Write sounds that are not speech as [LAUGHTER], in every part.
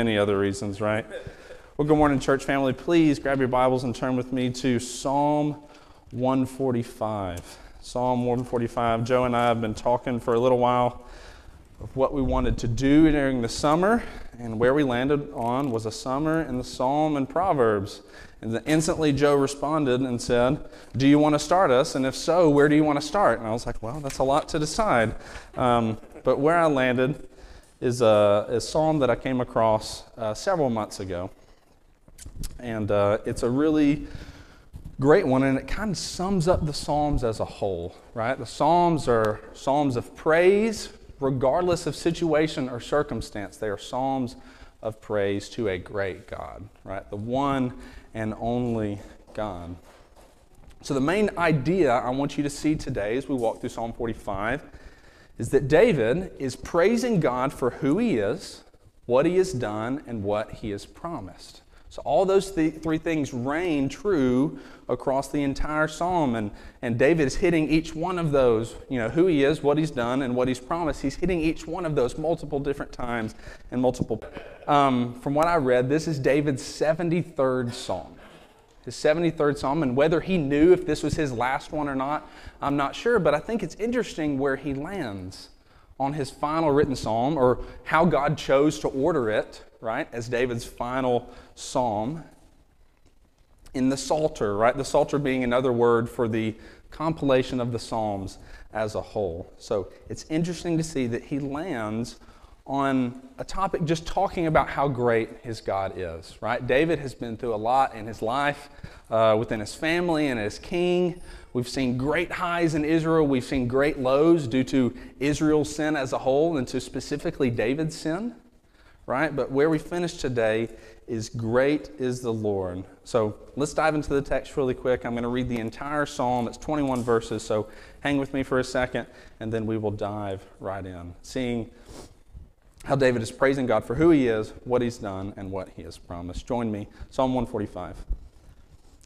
Many other reasons, right? Well, good morning, church family. Please grab your Bibles and turn with me to Psalm 145. Psalm 145. Joe and I have been talking for a little while of what we wanted to do during the summer, and where we landed on was a summer in the Psalm and Proverbs. And instantly Joe responded and said, Do you want to start us? And if so, where do you want to start? And I was like, Well, that's a lot to decide. Um, but where I landed is a, a, psalm that I came across uh, several months ago. And uh, it's a really great one, and it kind of sums up the Psalms as a whole, right? The Psalms are Psalms of praise, regardless of situation or circumstance. They are Psalms of praise to a great God, right? The one and only God. So, the main idea I want you to see today as we walk through Psalm 45 is that David is praising God for who he is, what he has done, and what he has promised. So, all those th- three things reign true across the entire psalm. And, and David is hitting each one of those, you know, who he is, what he's done, and what he's promised. He's hitting each one of those multiple different times and multiple. Um, from what I read, this is David's 73rd psalm. His 73rd psalm, and whether he knew if this was his last one or not, I'm not sure, but I think it's interesting where he lands on his final written psalm or how God chose to order it, right, as David's final psalm in the Psalter, right? The Psalter being another word for the compilation of the Psalms as a whole. So it's interesting to see that he lands on a topic just talking about how great his God is, right? David has been through a lot in his life uh, within his family and as king. We've seen great highs in Israel. We've seen great lows due to Israel's sin as a whole and to specifically David's sin, right? But where we finish today is great is the Lord. So let's dive into the text really quick. I'm going to read the entire psalm. It's 21 verses, so hang with me for a second, and then we will dive right in, seeing how David is praising God for who he is, what he's done, and what he has promised. Join me, Psalm 145.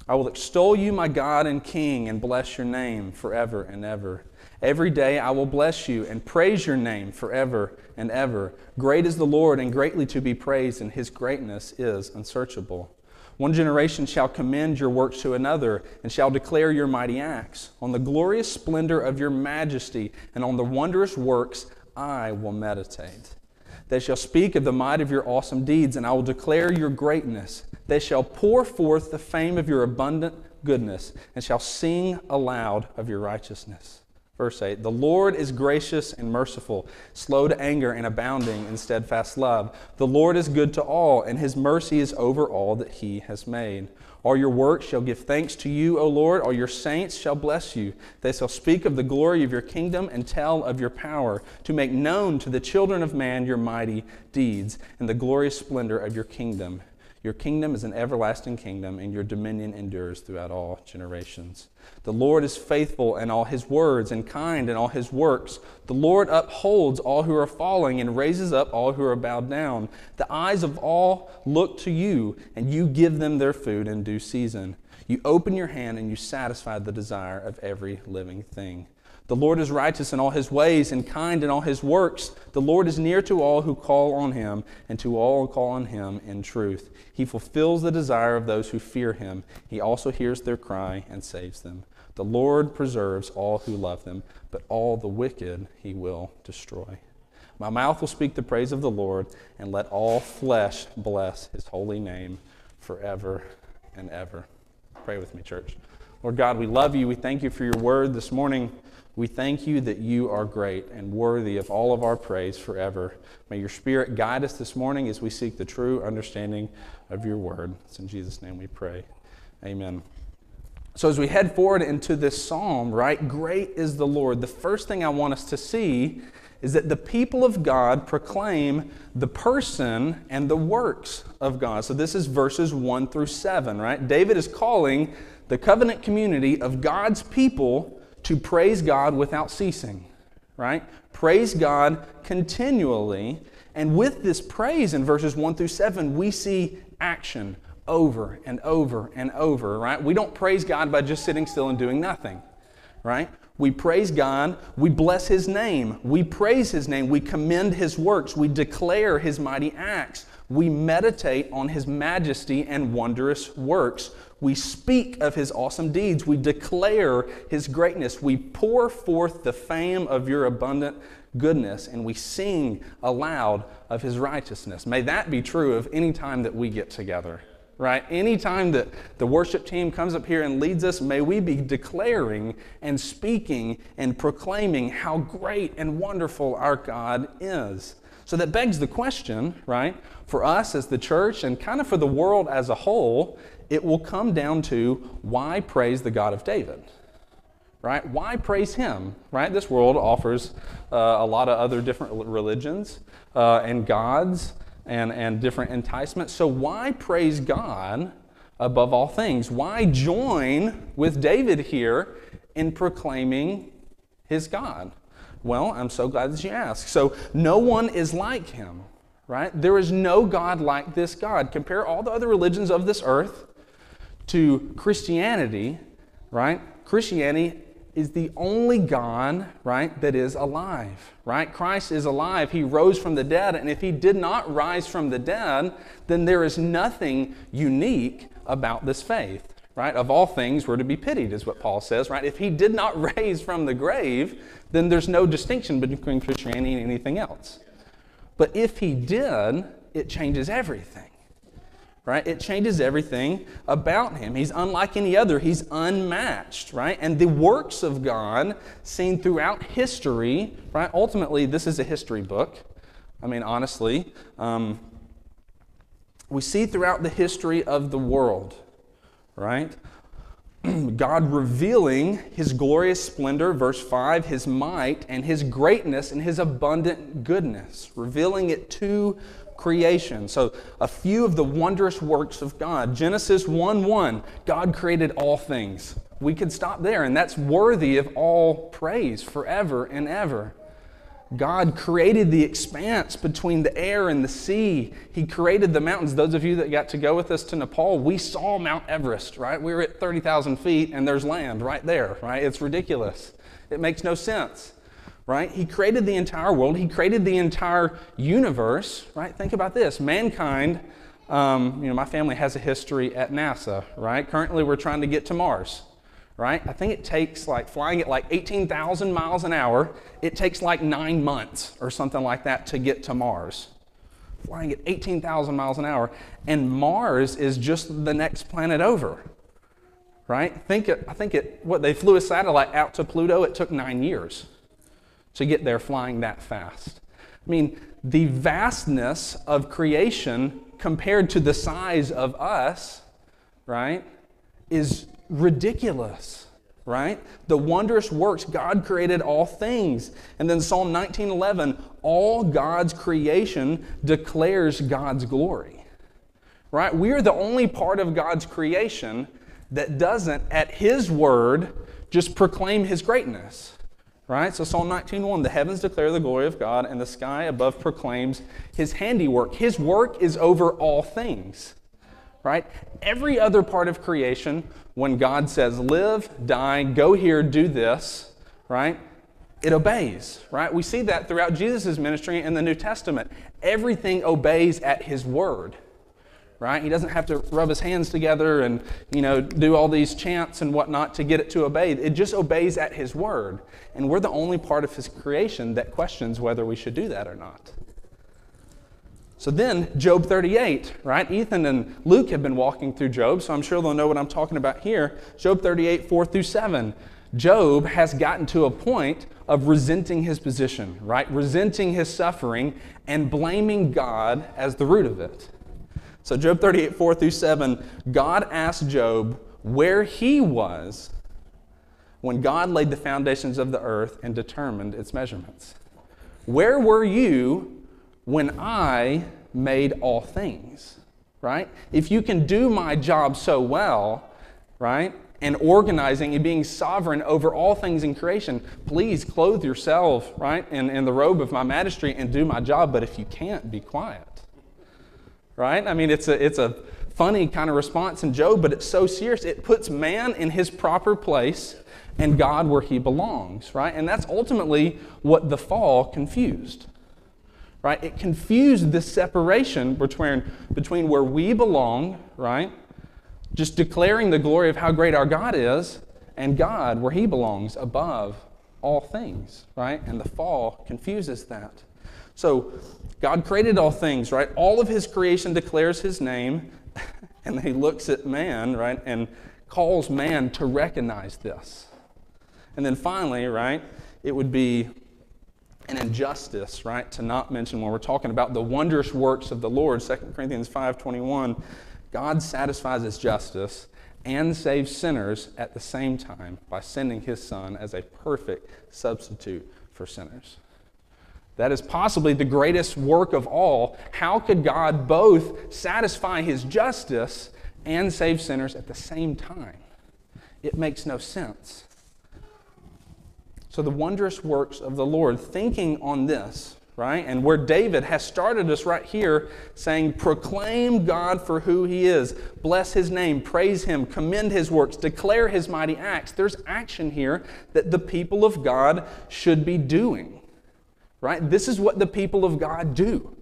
I will extol you, my God and King, and bless your name forever and ever. Every day I will bless you and praise your name forever and ever. Great is the Lord and greatly to be praised, and his greatness is unsearchable. One generation shall commend your works to another and shall declare your mighty acts. On the glorious splendor of your majesty and on the wondrous works I will meditate. They shall speak of the might of your awesome deeds, and I will declare your greatness. They shall pour forth the fame of your abundant goodness and shall sing aloud of your righteousness. Verse 8 The Lord is gracious and merciful, slow to anger and abounding in steadfast love. The Lord is good to all, and his mercy is over all that he has made. All your works shall give thanks to you, O Lord. All your saints shall bless you. They shall speak of the glory of your kingdom and tell of your power, to make known to the children of man your mighty deeds and the glorious splendor of your kingdom. Your kingdom is an everlasting kingdom, and your dominion endures throughout all generations. The Lord is faithful in all his words and kind in all his works. The Lord upholds all who are falling and raises up all who are bowed down. The eyes of all look to you, and you give them their food in due season. You open your hand and you satisfy the desire of every living thing. The Lord is righteous in all his ways and kind in all his works. The Lord is near to all who call on him and to all who call on him in truth. He fulfills the desire of those who fear him. He also hears their cry and saves them. The Lord preserves all who love them, but all the wicked he will destroy. My mouth will speak the praise of the Lord, and let all flesh bless his holy name forever and ever. Pray with me, church. Lord God, we love you. We thank you for your word this morning. We thank you that you are great and worthy of all of our praise forever. May your Spirit guide us this morning as we seek the true understanding of your word. It's in Jesus' name we pray. Amen. So, as we head forward into this psalm, right, great is the Lord, the first thing I want us to see is that the people of God proclaim the person and the works of God. So, this is verses 1 through 7, right? David is calling the covenant community of God's people to praise God without ceasing, right? Praise God continually. And with this praise in verses 1 through 7, we see action over and over and over, right? We don't praise God by just sitting still and doing nothing, right? We praise God, we bless His name, we praise His name, we commend His works, we declare His mighty acts, We meditate on his majesty and wondrous works. We speak of his awesome deeds. We declare his greatness. We pour forth the fame of your abundant goodness and we sing aloud of his righteousness. May that be true of any time that we get together, right? Any time that the worship team comes up here and leads us, may we be declaring and speaking and proclaiming how great and wonderful our God is. So that begs the question, right? For us as the church and kind of for the world as a whole, it will come down to why praise the God of David? Right? Why praise him? Right? This world offers uh, a lot of other different religions uh, and gods and, and different enticements. So, why praise God above all things? Why join with David here in proclaiming his God? Well, I'm so glad that you asked. So, no one is like him, right? There is no God like this God. Compare all the other religions of this earth to Christianity, right? Christianity is the only God, right, that is alive, right? Christ is alive. He rose from the dead. And if he did not rise from the dead, then there is nothing unique about this faith right? Of all things, we're to be pitied, is what Paul says, right? If he did not [LAUGHS] raise from the grave, then there's no distinction between Christianity and anything else. But if he did, it changes everything, right? It changes everything about him. He's unlike any other, he's unmatched, right? And the works of God seen throughout history, right? Ultimately, this is a history book. I mean, honestly, um, we see throughout the history of the world right? [CLEARS THROAT] God revealing his glorious splendor, verse 5, his might and his greatness and his abundant goodness, revealing it to creation. So, a few of the wondrous works of God. Genesis 1 1, God created all things. We could stop there, and that's worthy of all praise forever and ever. God created the expanse between the air and the sea. He created the mountains. Those of you that got to go with us to Nepal, we saw Mount Everest, right? We were at 30,000 feet and there's land right there, right? It's ridiculous. It makes no sense, right? He created the entire world, He created the entire universe, right? Think about this mankind, um, you know, my family has a history at NASA, right? Currently, we're trying to get to Mars right? I think it takes like flying at like 18,000 miles an hour, it takes like nine months or something like that to get to Mars. Flying at 18,000 miles an hour, and Mars is just the next planet over, right? Think it, I think it, what they flew a satellite out to Pluto, it took nine years to get there flying that fast. I mean, the vastness of creation compared to the size of us, right, is ridiculous, right? The wondrous works, God created all things. And then Psalm 19:11, all God's creation declares God's glory. Right? We are the only part of God's creation that doesn't at his word just proclaim his greatness. Right? So Psalm 19:1, the heavens declare the glory of God and the sky above proclaims his handiwork. His work is over all things right? Every other part of creation, when God says, live, die, go here, do this, right? It obeys, right? We see that throughout Jesus' ministry in the New Testament. Everything obeys at his word, right? He doesn't have to rub his hands together and, you know, do all these chants and whatnot to get it to obey. It just obeys at his word. And we're the only part of his creation that questions whether we should do that or not. So then, Job 38, right? Ethan and Luke have been walking through Job, so I'm sure they'll know what I'm talking about here. Job 38, 4 through 7. Job has gotten to a point of resenting his position, right? Resenting his suffering and blaming God as the root of it. So, Job 38, 4 through 7, God asked Job where he was when God laid the foundations of the earth and determined its measurements. Where were you when I made all things, right? If you can do my job so well, right, and organizing and being sovereign over all things in creation, please clothe yourself, right, in, in the robe of my majesty and do my job. But if you can't, be quiet, right? I mean, it's a, it's a funny kind of response in Job, but it's so serious. It puts man in his proper place and God where he belongs, right? And that's ultimately what the fall confused right? It confused the separation between, between where we belong, right? Just declaring the glory of how great our God is, and God, where He belongs, above all things, right? And the fall confuses that. So, God created all things, right? All of His creation declares His name, [LAUGHS] and He looks at man, right? And calls man to recognize this. And then finally, right, it would be an injustice, right, to not mention when we're talking about the wondrous works of the Lord, 2 Corinthians 5:21, God satisfies his justice and saves sinners at the same time by sending his son as a perfect substitute for sinners. That is possibly the greatest work of all. How could God both satisfy his justice and save sinners at the same time? It makes no sense. So, the wondrous works of the Lord, thinking on this, right? And where David has started us right here, saying, Proclaim God for who he is, bless his name, praise him, commend his works, declare his mighty acts. There's action here that the people of God should be doing, right? This is what the people of God do,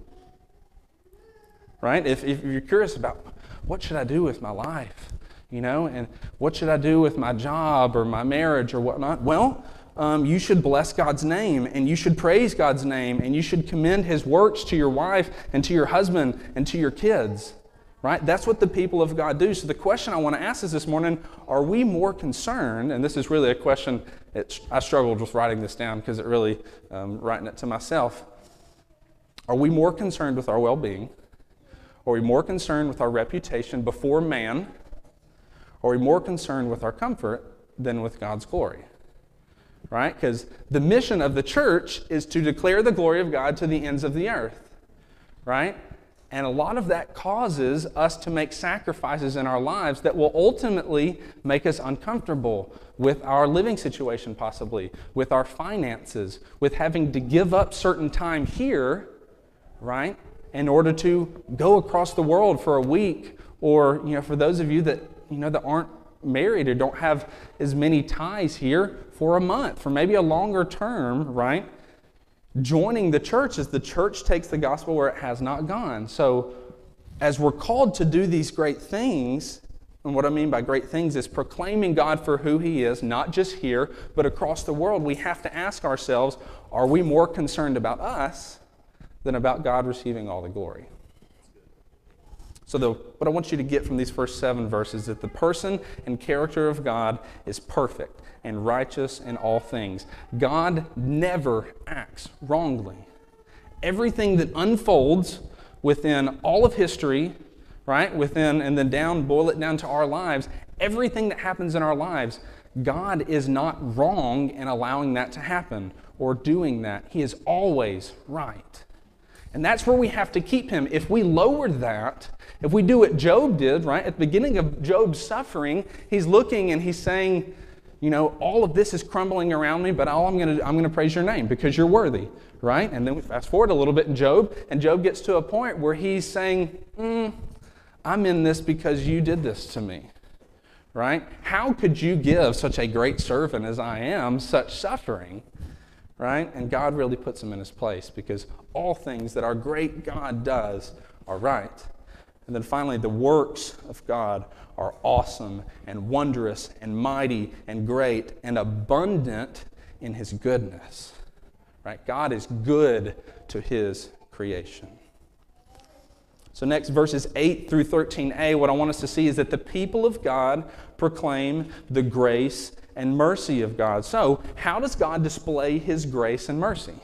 right? If, if you're curious about what should I do with my life, you know, and what should I do with my job or my marriage or whatnot, well, um, you should bless God's name and you should praise God's name and you should commend His works to your wife and to your husband and to your kids. Right? That's what the people of God do. So the question I want to ask is this morning are we more concerned? And this is really a question I struggled with writing this down because it really, um, writing it to myself. Are we more concerned with our well being? Are we more concerned with our reputation before man? Are we more concerned with our comfort than with God's glory? right? Because the mission of the church is to declare the glory of God to the ends of the earth, right? And a lot of that causes us to make sacrifices in our lives that will ultimately make us uncomfortable with our living situation, possibly, with our finances, with having to give up certain time here, right, in order to go across the world for a week, or, you know, for those of you that, you know, that aren't married or don't have as many ties here for a month, for maybe a longer term, right? Joining the church is the church takes the gospel where it has not gone. So, as we're called to do these great things, and what I mean by great things is proclaiming God for who He is, not just here, but across the world, we have to ask ourselves are we more concerned about us than about God receiving all the glory? So, the, what I want you to get from these first seven verses is that the person and character of God is perfect and righteous in all things. God never acts wrongly. Everything that unfolds within all of history, right, within, and then down, boil it down to our lives, everything that happens in our lives, God is not wrong in allowing that to happen or doing that. He is always right. And that's where we have to keep him. If we lower that, if we do what Job did, right, at the beginning of Job's suffering, he's looking and he's saying, you know, all of this is crumbling around me, but all I'm going to I'm going to praise your name because you're worthy, right? And then we fast forward a little bit in Job, and Job gets to a point where he's saying, mm, I'm in this because you did this to me, right? How could you give such a great servant as I am such suffering? Right? And God really puts him in his place because all things that our great God does are right. And then finally, the works of God are awesome and wondrous and mighty and great and abundant in his goodness. Right? God is good to his creation. So, next, verses 8 through 13a, what I want us to see is that the people of God proclaim the grace and mercy of God. So, how does God display his grace and mercy?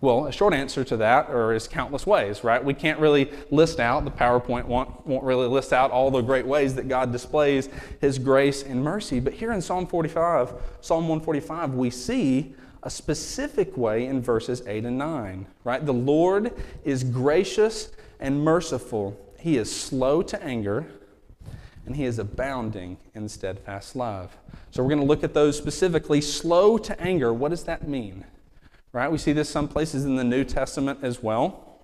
Well, a short answer to that are is countless ways, right? We can't really list out, the PowerPoint won't, won't really list out all the great ways that God displays his grace and mercy. But here in Psalm 45, Psalm 145, we see a specific way in verses 8 and 9, right? The Lord is gracious and merciful. He is slow to anger and he is abounding in steadfast love. So we're going to look at those specifically. Slow to anger, what does that mean? Right? We see this some places in the New Testament as well.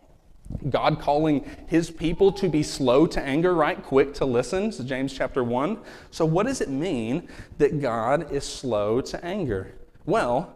God calling his people to be slow to anger, right? Quick to listen. So James chapter 1. So what does it mean that God is slow to anger? Well,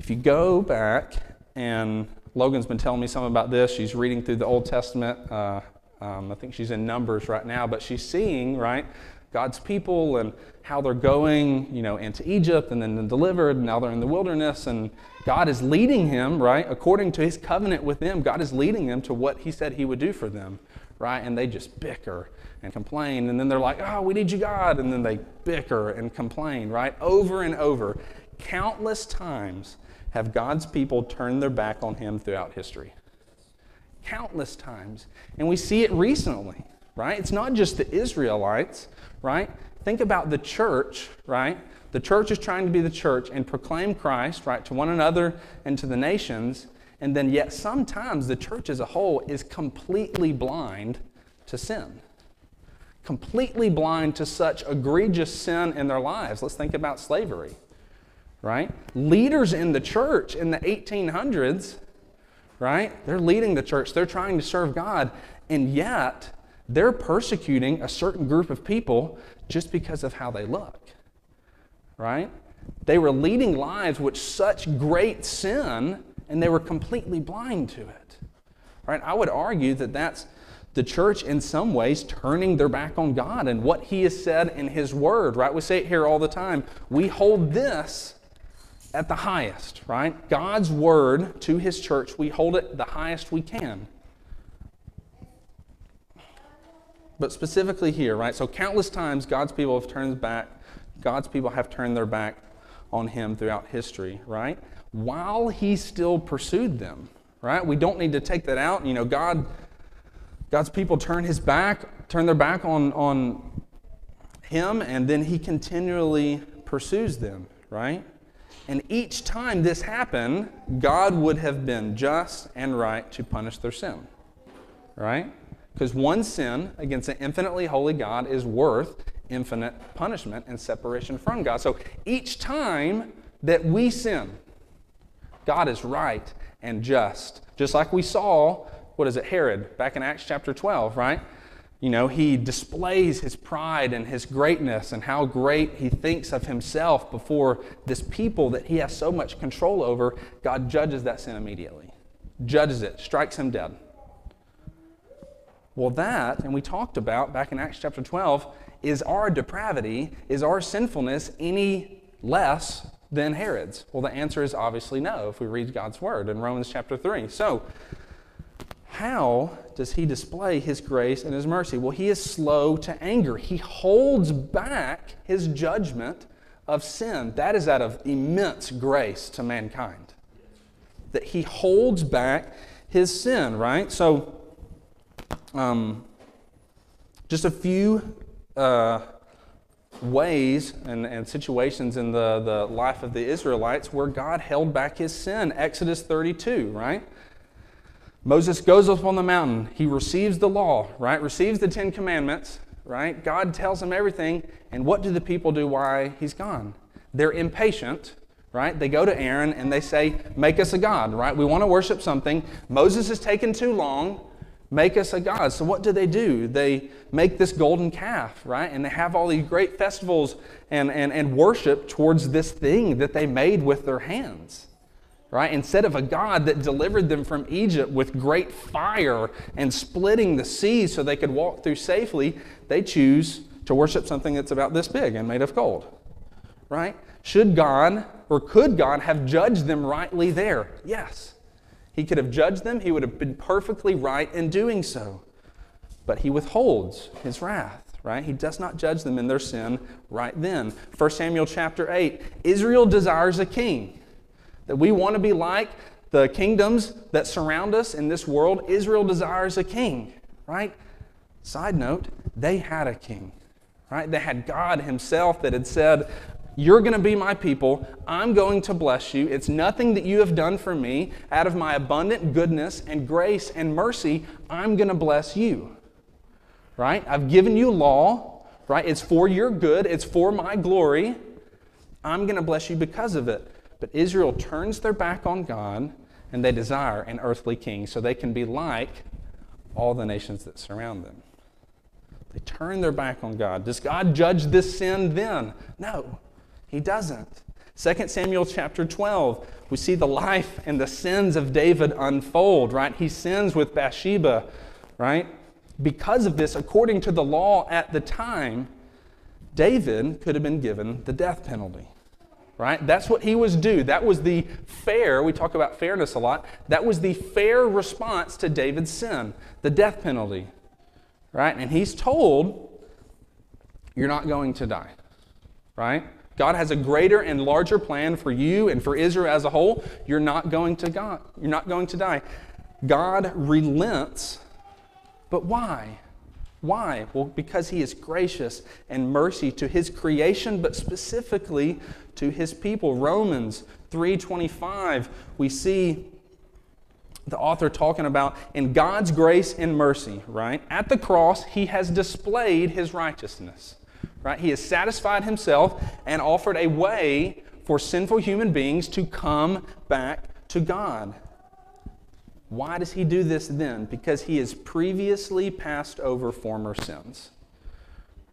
if you go back and Logan's been telling me something about this. She's reading through the Old Testament. Uh, um, I think she's in Numbers right now, but she's seeing, right, God's people and how they're going, you know, into Egypt and then delivered, and now they're in the wilderness, and God is leading him, right, according to his covenant with them. God is leading them to what he said he would do for them, right? And they just bicker and complain, and then they're like, oh, we need you, God, and then they bicker and complain, right, over and over. Countless times have God's people turned their back on him throughout history. Countless times. And we see it recently, right? It's not just the Israelites, right? Think about the church, right? The church is trying to be the church and proclaim Christ, right, to one another and to the nations. And then, yet, sometimes the church as a whole is completely blind to sin. Completely blind to such egregious sin in their lives. Let's think about slavery, right? Leaders in the church in the 1800s, right? They're leading the church, they're trying to serve God, and yet they're persecuting a certain group of people just because of how they look. Right? They were leading lives with such great sin and they were completely blind to it. Right? I would argue that that's the church in some ways turning their back on God and what he has said in his word, right? We say it here all the time. We hold this at the highest, right? God's word to his church, we hold it the highest we can. But specifically here, right? So countless times God's people have turned back, God's people have turned their back on him throughout history, right? While he still pursued them, right? We don't need to take that out. You know, God God's people turn his back, turn their back on, on him, and then he continually pursues them, right? And each time this happened, God would have been just and right to punish their sin, right? Because one sin against an infinitely holy God is worth infinite punishment and separation from God. So each time that we sin, God is right and just. Just like we saw, what is it, Herod, back in Acts chapter 12, right? You know, he displays his pride and his greatness and how great he thinks of himself before this people that he has so much control over. God judges that sin immediately, judges it, strikes him dead. Well, that, and we talked about back in Acts chapter 12, is our depravity, is our sinfulness any less than Herod's? Well, the answer is obviously no if we read God's word in Romans chapter 3. So, how does he display his grace and his mercy? Well, he is slow to anger. He holds back his judgment of sin. That is out of immense grace to mankind. That he holds back his sin, right? So, um, just a few uh, ways and, and situations in the, the life of the Israelites where God held back his sin. Exodus 32, right? Moses goes up on the mountain. He receives the law, right? Receives the Ten Commandments, right? God tells him everything. And what do the people do while he's gone? They're impatient, right? They go to Aaron and they say, Make us a God, right? We want to worship something. Moses has taken too long make us a god. So what do they do? They make this golden calf, right? And they have all these great festivals and, and, and worship towards this thing that they made with their hands. Right? Instead of a God that delivered them from Egypt with great fire and splitting the sea so they could walk through safely, they choose to worship something that's about this big and made of gold. Right? Should God or could God have judged them rightly there? Yes. He could have judged them, he would have been perfectly right in doing so. But he withholds his wrath, right? He does not judge them in their sin right then. 1 Samuel chapter 8 Israel desires a king. That we want to be like the kingdoms that surround us in this world. Israel desires a king, right? Side note, they had a king, right? They had God Himself that had said, you're going to be my people. I'm going to bless you. It's nothing that you have done for me. Out of my abundant goodness and grace and mercy, I'm going to bless you. Right? I've given you law. Right? It's for your good, it's for my glory. I'm going to bless you because of it. But Israel turns their back on God and they desire an earthly king so they can be like all the nations that surround them. They turn their back on God. Does God judge this sin then? No. He doesn't. 2 Samuel chapter 12, we see the life and the sins of David unfold, right? He sins with Bathsheba, right? Because of this, according to the law at the time, David could have been given the death penalty, right? That's what he was due. That was the fair, we talk about fairness a lot, that was the fair response to David's sin, the death penalty, right? And he's told, You're not going to die, right? God has a greater and larger plan for you and for Israel as a whole. You're not going to God. You're not going to die. God relents, but why? Why? Well, because he is gracious and mercy to his creation, but specifically to his people. Romans 3:25, we see the author talking about in God's grace and mercy, right? At the cross, he has displayed his righteousness. Right? He has satisfied himself and offered a way for sinful human beings to come back to God. Why does he do this then? Because he has previously passed over former sins.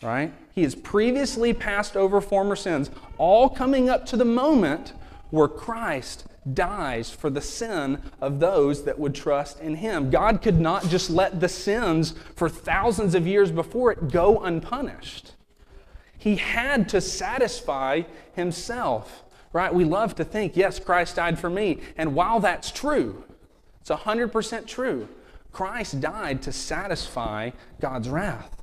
Right? He has previously passed over former sins, all coming up to the moment where Christ dies for the sin of those that would trust in him. God could not just let the sins for thousands of years before it go unpunished. He had to satisfy himself, right? We love to think, yes, Christ died for me. And while that's true, it's 100% true, Christ died to satisfy God's wrath.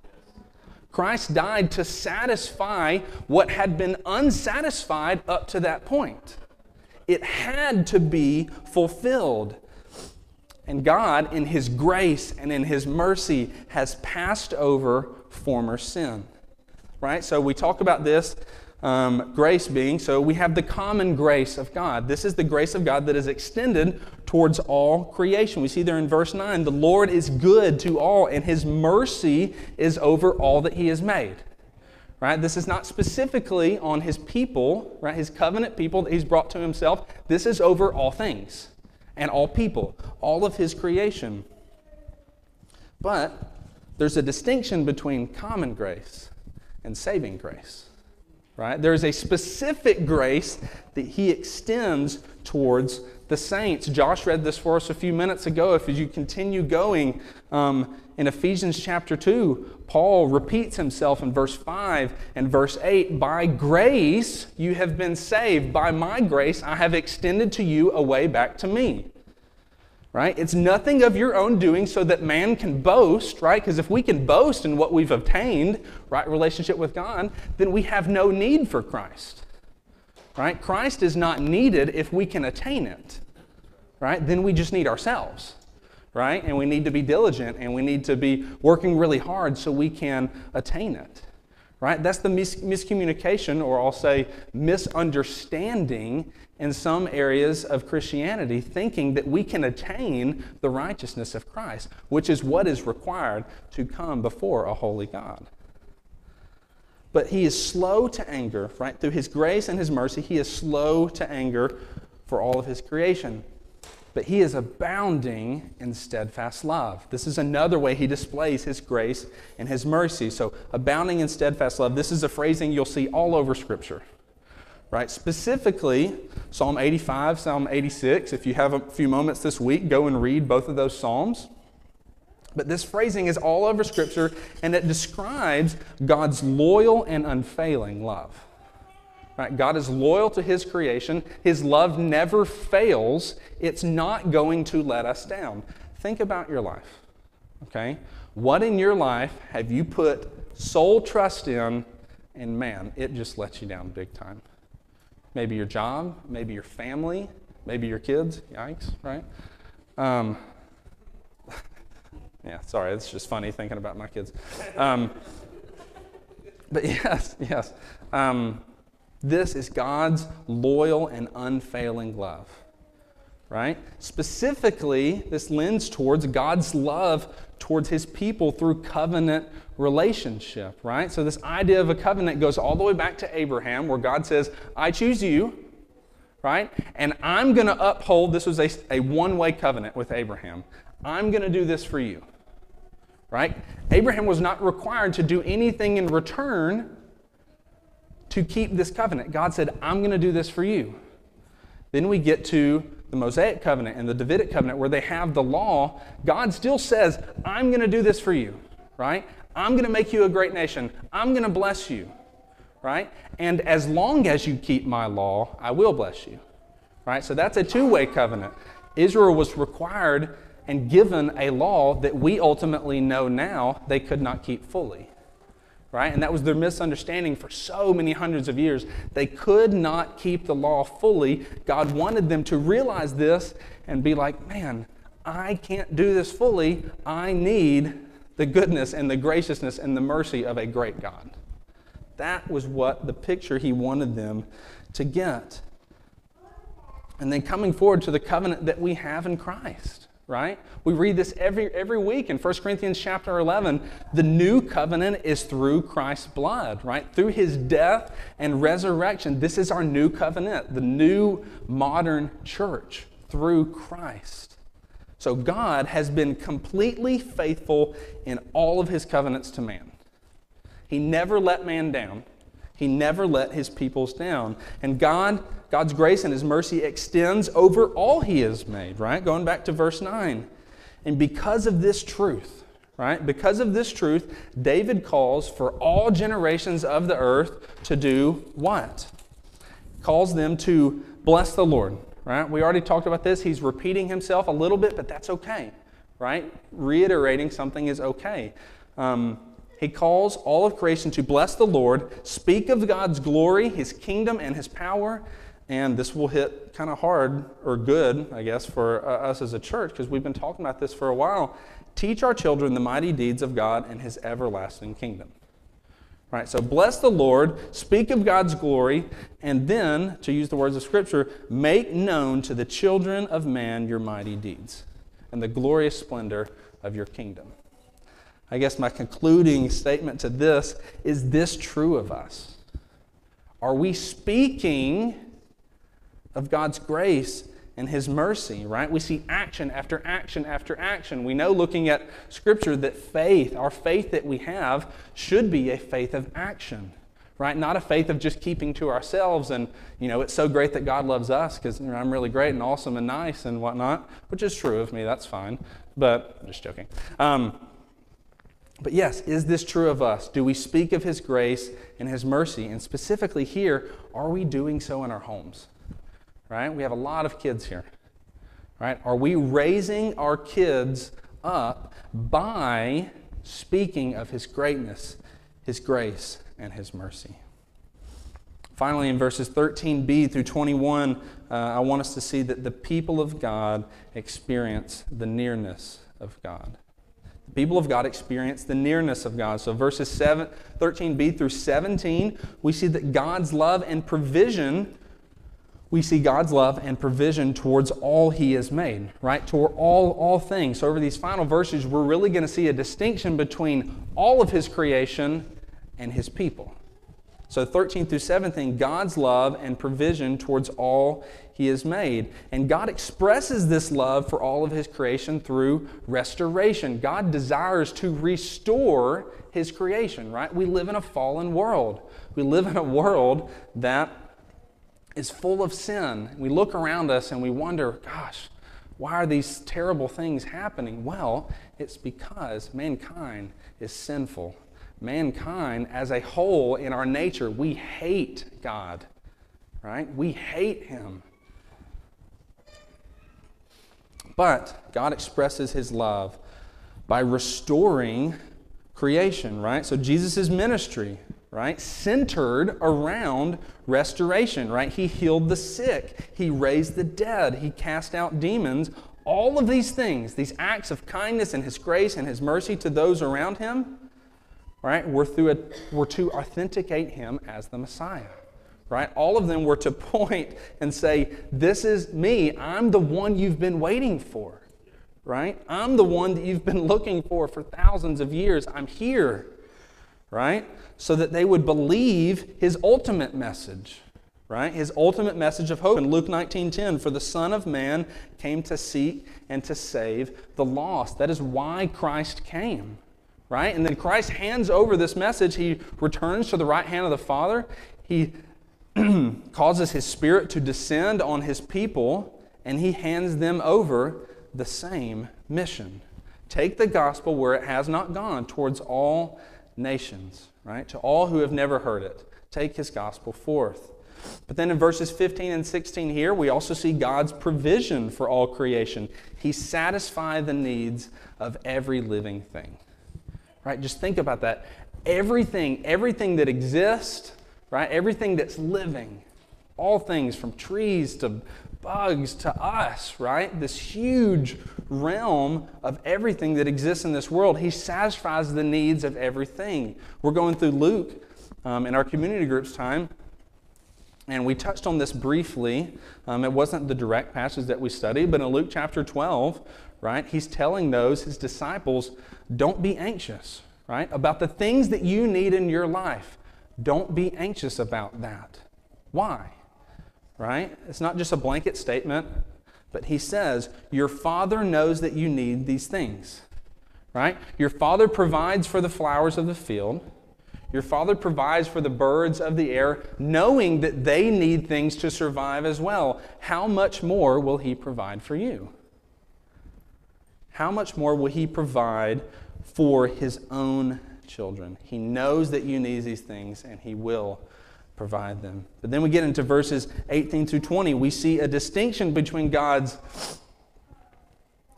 Christ died to satisfy what had been unsatisfied up to that point. It had to be fulfilled. And God, in His grace and in His mercy, has passed over former sin right? So we talk about this um, grace being, so we have the common grace of God. This is the grace of God that is extended towards all creation. We see there in verse 9 the Lord is good to all, and his mercy is over all that he has made. Right? This is not specifically on his people, right? His covenant people that he's brought to himself. This is over all things and all people, all of his creation. But there's a distinction between common grace and saving grace. Right? There's a specific grace that he extends towards the saints. Josh read this for us a few minutes ago. If you continue going um, in Ephesians chapter 2, Paul repeats himself in verse 5 and verse 8 By grace you have been saved. By my grace I have extended to you a way back to me right? It's nothing of your own doing so that man can boast, right? Because if we can boast in what we've obtained, right, relationship with God, then we have no need for Christ, right? Christ is not needed if we can attain it, right? Then we just need ourselves, right? And we need to be diligent and we need to be working really hard so we can attain it right? That's the mis- miscommunication, or I'll say misunderstanding in some areas of Christianity, thinking that we can attain the righteousness of Christ, which is what is required to come before a holy God. But he is slow to anger, right? Through his grace and his mercy, he is slow to anger for all of his creation but he is abounding in steadfast love. This is another way he displays his grace and his mercy. So, abounding in steadfast love, this is a phrasing you'll see all over Scripture. Right? Specifically, Psalm 85, Psalm 86. If you have a few moments this week, go and read both of those Psalms. But this phrasing is all over Scripture, and it describes God's loyal and unfailing love. Right? God is loyal to His creation. His love never fails. It's not going to let us down. Think about your life. Okay? What in your life have you put sole trust in, and man, it just lets you down big time? Maybe your job, maybe your family, maybe your kids. Yikes, right? Um, [LAUGHS] yeah, sorry, it's just funny thinking about my kids. Um, [LAUGHS] but yes, yes. Um, this is God's loyal and unfailing love. Right? Specifically, this lends towards God's love towards his people through covenant relationship, right? So, this idea of a covenant goes all the way back to Abraham, where God says, I choose you, right? And I'm going to uphold, this was a, a one way covenant with Abraham. I'm going to do this for you, right? Abraham was not required to do anything in return to keep this covenant. God said, I'm going to do this for you. Then we get to the Mosaic covenant and the Davidic covenant where they have the law. God still says, I'm going to do this for you, right? I'm going to make you a great nation. I'm going to bless you, right? And as long as you keep my law, I will bless you, right? So that's a two way covenant. Israel was required and given a law that we ultimately know now they could not keep fully right? And that was their misunderstanding for so many hundreds of years. They could not keep the law fully. God wanted them to realize this and be like, man, I can't do this fully. I need the goodness and the graciousness and the mercy of a great God. That was what the picture he wanted them to get. And then coming forward to the covenant that we have in Christ right? We read this every, every week in 1 Corinthians chapter 11. The new covenant is through Christ's blood, right? Through his death and resurrection. This is our new covenant, the new modern church through Christ. So God has been completely faithful in all of his covenants to man. He never let man down. He never let his peoples down. And God God's grace and His mercy extends over all He has made, right? Going back to verse 9. And because of this truth, right? Because of this truth, David calls for all generations of the earth to do what? Calls them to bless the Lord, right? We already talked about this. He's repeating himself a little bit, but that's okay, right? Reiterating something is okay. Um, he calls all of creation to bless the Lord, speak of God's glory, His kingdom, and His power, and this will hit kind of hard or good, I guess, for uh, us as a church because we've been talking about this for a while. Teach our children the mighty deeds of God and his everlasting kingdom. Right, so bless the Lord, speak of God's glory, and then, to use the words of Scripture, make known to the children of man your mighty deeds and the glorious splendor of your kingdom. I guess my concluding statement to this is this true of us? Are we speaking of God's grace and His mercy, right? We see action after action after action. We know looking at Scripture that faith, our faith that we have, should be a faith of action, right? Not a faith of just keeping to ourselves and, you know, it's so great that God loves us because you know, I'm really great and awesome and nice and whatnot, which is true of me, that's fine. But I'm just joking. Um, but yes, is this true of us? Do we speak of His grace and His mercy? And specifically here, are we doing so in our homes? right? We have a lot of kids here, right? Are we raising our kids up by speaking of His greatness, His grace, and His mercy? Finally, in verses 13b through 21, uh, I want us to see that the people of God experience the nearness of God. People of God experience the nearness of God. So, verses 7, 13b through 17, we see that God's love and provision we see God's love and provision towards all He has made, right? Toward all, all things. So, over these final verses, we're really going to see a distinction between all of His creation and His people. So, 13 through 17, God's love and provision towards all He has made. And God expresses this love for all of His creation through restoration. God desires to restore His creation, right? We live in a fallen world. We live in a world that is full of sin. We look around us and we wonder, gosh, why are these terrible things happening? Well, it's because mankind is sinful. Mankind, as a whole, in our nature, we hate God, right? We hate Him. But God expresses His love by restoring creation, right? So Jesus' ministry right? Centered around restoration, right? He healed the sick, he raised the dead, he cast out demons. All of these things, these acts of kindness and his grace and his mercy to those around him, right, were, through a, were to authenticate him as the Messiah. Right? All of them were to [LAUGHS] point and say, This is me. I'm the one you've been waiting for. Right? I'm the one that you've been [LAUGHS] looking for for thousands of years. I'm here right? So that they would believe his ultimate message, right? His ultimate message of hope. In Luke 19:10, for the Son of Man came to seek and to save the lost. That is why Christ came, right? And then Christ hands over this message. He returns to the right hand of the Father. He [CLEARS THROAT] causes his spirit to descend on his people, and he hands them over the same mission. Take the gospel where it has not gone towards all nations, right? To all who have never heard it. Take his gospel forth. But then in verses 15 and 16 here, we also see God's provision for all creation. He satisfies the needs of every living thing. Right? Just think about that. Everything, everything that exists, right? Everything that's living, all things from trees to bugs to us, right? This huge realm of everything that exists in this world. He satisfies the needs of everything. We're going through Luke um, in our community groups time, and we touched on this briefly. Um, it wasn't the direct passage that we studied, but in Luke chapter 12, right, he's telling those, his disciples, don't be anxious, right, about the things that you need in your life. Don't be anxious about that. Why? Right? It's not just a blanket statement, but he says, Your Father knows that you need these things. Right? Your Father provides for the flowers of the field. Your Father provides for the birds of the air, knowing that they need things to survive as well. How much more will He provide for you? How much more will He provide for His own children? He knows that you need these things, and He will provide them. But then we get into verses 18 through 20. We see a distinction between God's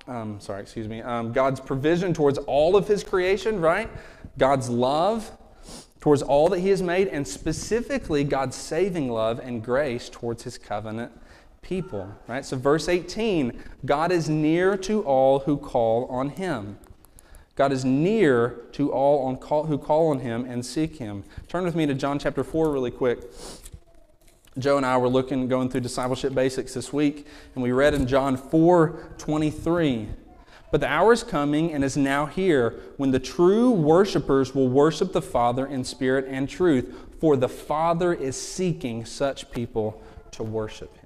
um, sorry, excuse me, um, God's provision towards all of His creation, right? God's love towards all that He has made, and specifically God's saving love and grace towards His covenant people. Right? So, verse 18 God is near to all who call on Him. God is near to all on call, who call on Him and seek Him. Turn with me to John chapter 4 really quick. Joe and I were looking, going through discipleship basics this week, and we read in John 4 23. But the hour is coming and is now here when the true worshipers will worship the Father in spirit and truth, for the Father is seeking such people to worship Him.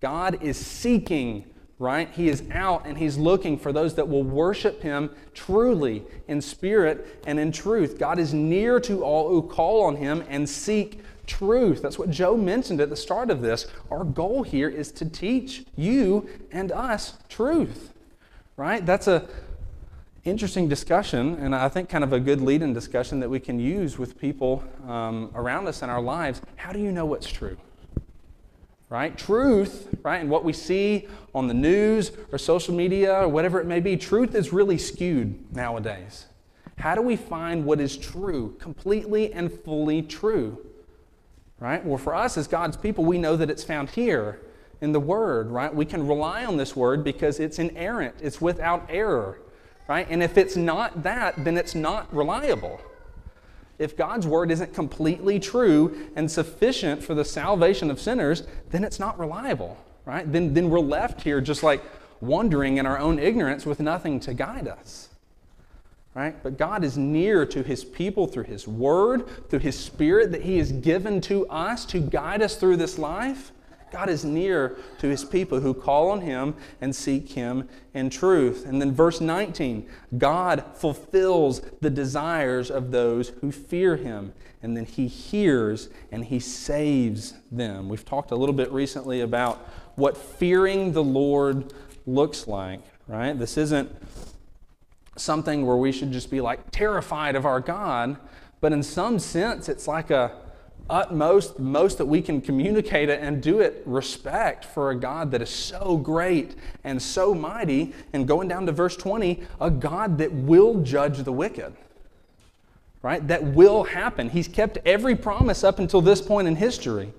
God is seeking, right? He is out and He's looking for those that will worship Him truly in spirit and in truth. God is near to all who call on Him and seek truth. That's what Joe mentioned at the start of this. Our goal here is to teach you and us truth right? That's a interesting discussion, and I think kind of a good lead-in discussion that we can use with people um, around us in our lives. How do you know what's true? Right? Truth, right? And what we see on the news or social media or whatever it may be, truth is really skewed nowadays. How do we find what is true, completely and fully true? Right? Well, for us as God's people, we know that it's found here in the Word, right? We can rely on this Word because it's inerrant, it's without error, right? And if it's not that, then it's not reliable. If God's Word isn't completely true and sufficient for the salvation of sinners, then it's not reliable, right? Then, then we're left here just like wandering in our own ignorance with nothing to guide us. Right? But God is near to his people through his word, through his spirit that he has given to us to guide us through this life. God is near to his people who call on him and seek him in truth. And then verse 19 God fulfills the desires of those who fear him. And then he hears and he saves them. We've talked a little bit recently about what fearing the Lord looks like, right? This isn't something where we should just be like terrified of our God, but in some sense, it's like a utmost, most that we can communicate it and do it respect for a God that is so great and so mighty. And going down to verse 20, a God that will judge the wicked. Right? That will happen. He's kept every promise up until this point in history,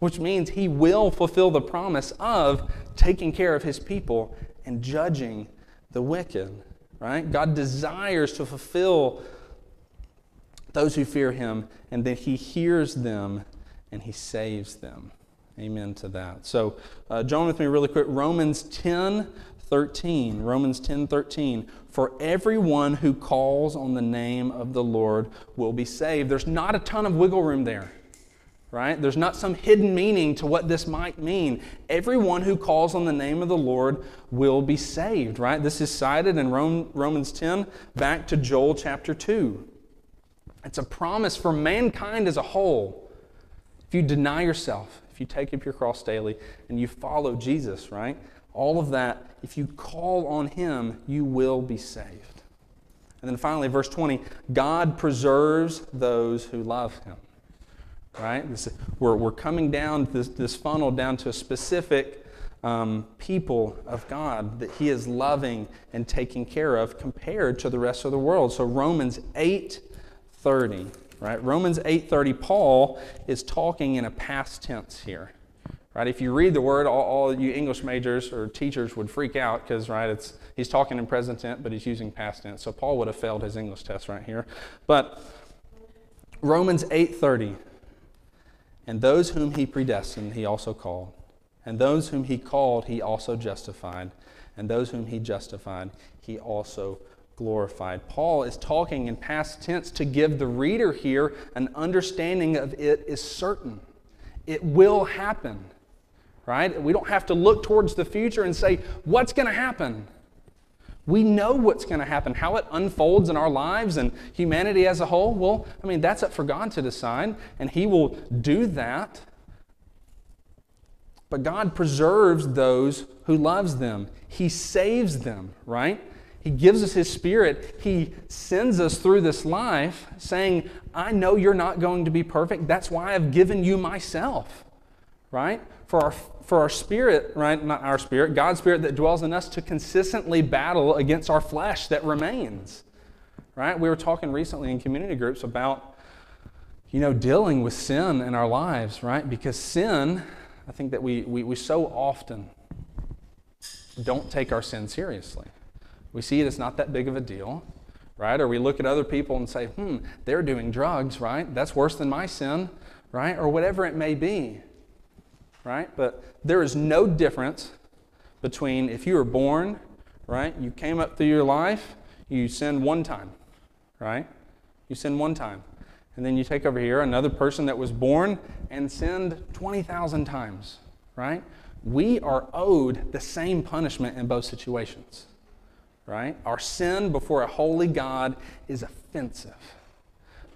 which means he will fulfill the promise of taking care of his people and judging the wicked. Right? God desires to fulfill those who fear him, and then he hears them and he saves them. Amen to that. So, uh, join with me really quick. Romans 10 13. Romans 10 13. For everyone who calls on the name of the Lord will be saved. There's not a ton of wiggle room there, right? There's not some hidden meaning to what this might mean. Everyone who calls on the name of the Lord will be saved, right? This is cited in Rome, Romans 10 back to Joel chapter 2. It's a promise for mankind as a whole. If you deny yourself, if you take up your cross daily, and you follow Jesus, right? All of that, if you call on Him, you will be saved. And then finally, verse 20 God preserves those who love Him. Right? This, we're, we're coming down this, this funnel down to a specific um, people of God that He is loving and taking care of compared to the rest of the world. So Romans 8 30, right? Romans 8.30 Paul is talking in a past tense here. Right? If you read the word, all, all you English majors or teachers would freak out because, right, it's, he's talking in present tense, but he's using past tense. So Paul would have failed his English test right here. But Romans 8:30, and those whom he predestined, he also called. And those whom he called, he also justified. And those whom he justified, he also glorified. Paul is talking in past tense to give the reader here an understanding of it is certain. It will happen, right? We don't have to look towards the future and say, what's going to happen? We know what's going to happen. How it unfolds in our lives and humanity as a whole, well, I mean, that's up for God to decide, and He will do that. But God preserves those who loves them. He saves them, right? He gives us His Spirit. He sends us through this life saying, I know you're not going to be perfect. That's why I've given you myself, right? For our, for our spirit, right? Not our spirit, God's Spirit that dwells in us to consistently battle against our flesh that remains, right? We were talking recently in community groups about, you know, dealing with sin in our lives, right? Because sin I think that we, we, we so often don't take our sin seriously. We see it as not that big of a deal, right? Or we look at other people and say, hmm, they're doing drugs, right? That's worse than my sin, right? Or whatever it may be, right? But there is no difference between if you were born, right? You came up through your life, you sinned one time, right? You sinned one time. And then you take over here another person that was born and sinned 20,000 times, right? We are owed the same punishment in both situations, right? Our sin before a holy God is offensive.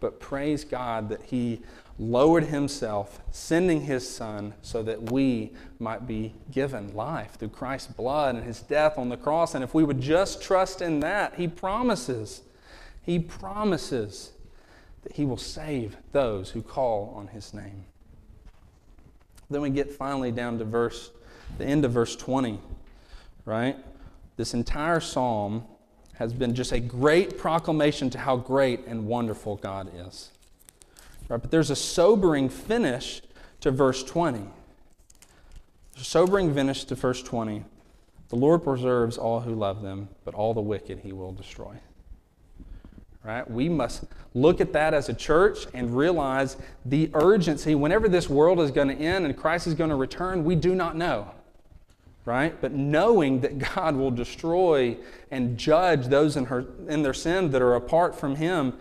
But praise God that He lowered Himself, sending His Son so that we might be given life through Christ's blood and His death on the cross. And if we would just trust in that, He promises, He promises that he will save those who call on his name. Then we get finally down to verse the end of verse 20, right? This entire psalm has been just a great proclamation to how great and wonderful God is. Right? But there's a sobering finish to verse 20. There's a sobering finish to verse 20. The Lord preserves all who love them, but all the wicked he will destroy right? We must look at that as a church and realize the urgency. Whenever this world is going to end and Christ is going to return, we do not know, right? But knowing that God will destroy and judge those in, her, in their sin that are apart from Him,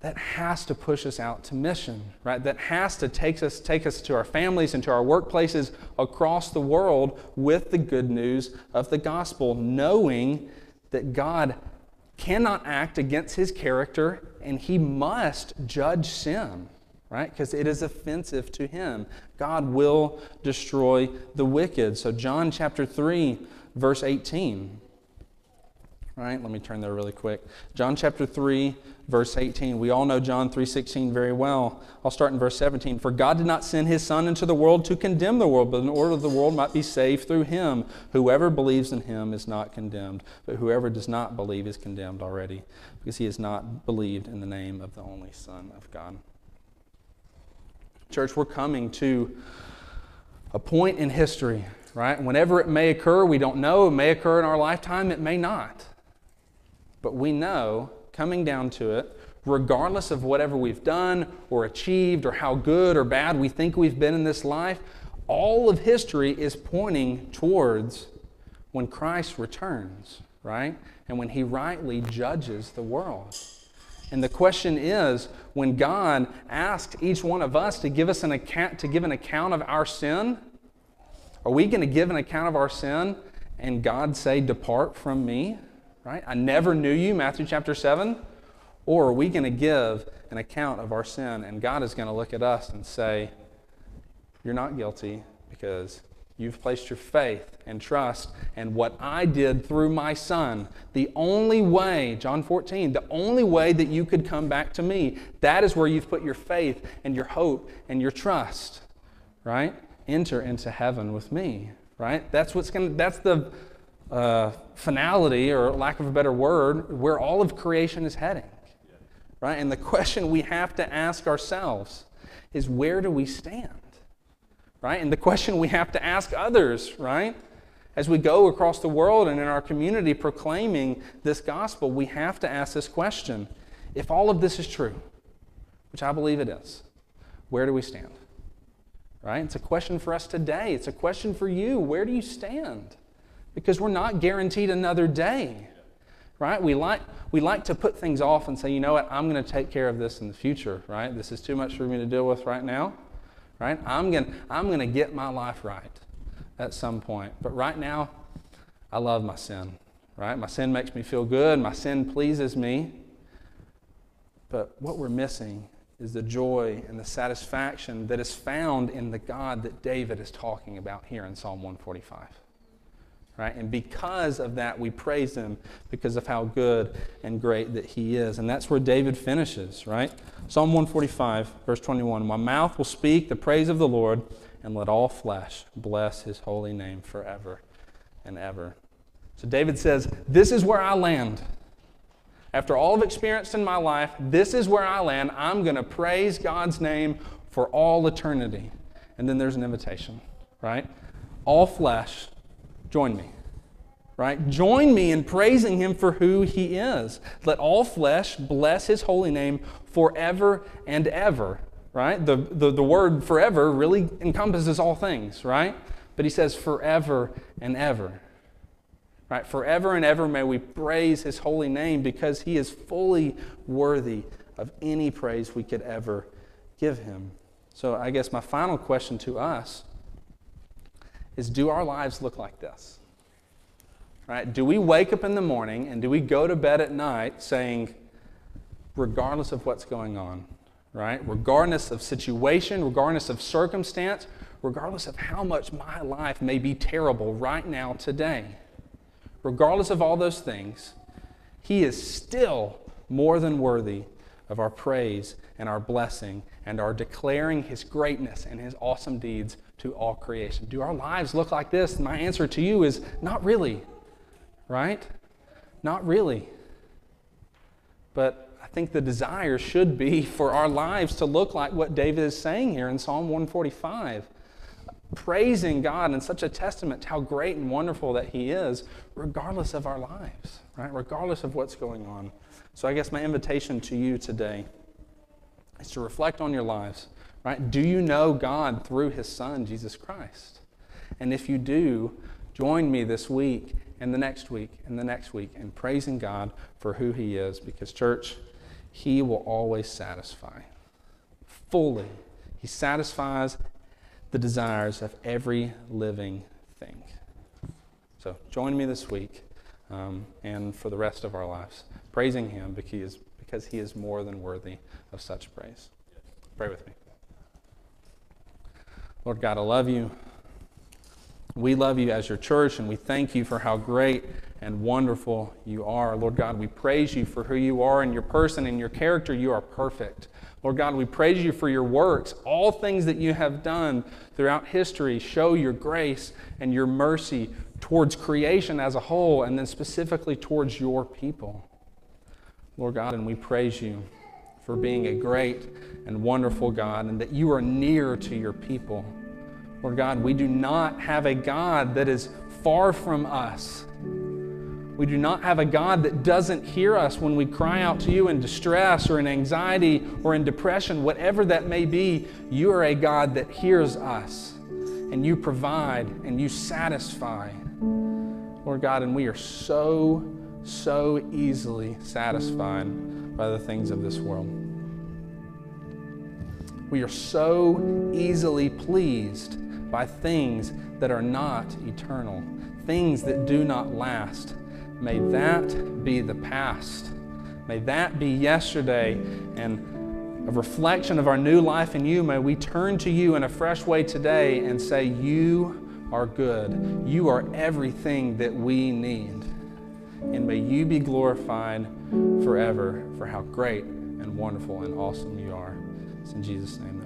that has to push us out to mission, right? That has to take us, take us to our families and to our workplaces across the world with the good news of the gospel, knowing that God cannot act against his character and he must judge sin, right? Because it is offensive to him. God will destroy the wicked. So, John chapter 3, verse 18. Right? Let me turn there really quick. John chapter 3, verse 18. We all know John 3:16 very well. I'll start in verse 17. For God did not send his son into the world to condemn the world, but in order that the world might be saved through him. Whoever believes in him is not condemned, but whoever does not believe is condemned already, because he has not believed in the name of the only Son of God. Church, we're coming to a point in history, right? Whenever it may occur, we don't know. It may occur in our lifetime, it may not. But we know, coming down to it, regardless of whatever we've done or achieved or how good or bad we think we've been in this life, all of history is pointing towards when Christ returns, right? And when he rightly judges the world. And the question is, when God asks each one of us to give us an account to give an account of our sin, are we going to give an account of our sin and God say, "Depart from me"? right? I never knew you, Matthew chapter 7. Or are we going to give an account of our sin and God is going to look at us and say, You're not guilty because you've placed your faith and trust in what I did through my Son. The only way, John 14, the only way that you could come back to me, that is where you've put your faith and your hope and your trust, right? Enter into heaven with me, right? That's what's going to, that's the uh, finality, or lack of a better word, where all of creation is heading. Right? And the question we have to ask ourselves is where do we stand? Right? And the question we have to ask others, right? As we go across the world and in our community proclaiming this gospel, we have to ask this question. If all of this is true, which I believe it is, where do we stand? Right? It's a question for us today. It's a question for you. Where do you stand? because we're not guaranteed another day. Right? We like, we like to put things off and say, you know what, I'm going to take care of this in the future, right? This is too much for me to deal with right now, right? I'm going I'm going to get my life right at some point. But right now, I love my sin, right? My sin makes me feel good, my sin pleases me. But what we're missing is the joy and the satisfaction that is found in the God that David is talking about here in Psalm 145 right? And because of that, we praise him because of how good and great that he is. And that's where David finishes, right? Psalm 145, verse 21 My mouth will speak the praise of the Lord, and let all flesh bless his holy name forever and ever. So David says, This is where I land. After all I've experienced in my life, this is where I land. I'm going to praise God's name for all eternity. And then there's an invitation, right? All flesh Join me. Right? Join me in praising him for who he is. Let all flesh bless his holy name forever and ever. Right? The, the, the word forever really encompasses all things, right? But he says forever and ever. Right? Forever and ever may we praise his holy name because he is fully worthy of any praise we could ever give him. So I guess my final question to us is do our lives look like this? Right? Do we wake up in the morning and do we go to bed at night saying, regardless of what's going on, right? Regardless of situation, regardless of circumstance, regardless of how much my life may be terrible right now today, regardless of all those things, He is still more than worthy of our praise and our blessing and our declaring His greatness and His awesome deeds to all creation. Do our lives look like this? My answer to you is not really, right? Not really. But I think the desire should be for our lives to look like what David is saying here in Psalm 145. Praising God in such a testament to how great and wonderful that He is, regardless of our lives, right? Regardless of what's going on. So I guess my invitation to you today is to reflect on your lives Right? Do you know God through his son, Jesus Christ? And if you do, join me this week and the next week and the next week in praising God for who he is because, church, he will always satisfy fully. He satisfies the desires of every living thing. So join me this week um, and for the rest of our lives, praising him because, because he is more than worthy of such praise. Pray with me. Lord God, I love you. We love you as your church, and we thank you for how great and wonderful you are. Lord God, we praise you for who you are and your person and your character. You are perfect. Lord God, we praise you for your works. All things that you have done throughout history show your grace and your mercy towards creation as a whole, and then specifically towards your people. Lord God, and we praise you for being a great and wonderful God and that you are near to your people. Lord God, we do not have a God that is far from us. We do not have a God that doesn't hear us when we cry out to you in distress or in anxiety or in depression, whatever that may be. You are a God that hears us and you provide and you satisfy. Lord God, and we are so, so easily satisfied by the things of this world. We are so easily pleased by things that are not eternal, things that do not last. May that be the past. May that be yesterday and a reflection of our new life in you. May we turn to you in a fresh way today and say, You are good. You are everything that we need. And may you be glorified forever for how great and wonderful and awesome you are. It's in Jesus' name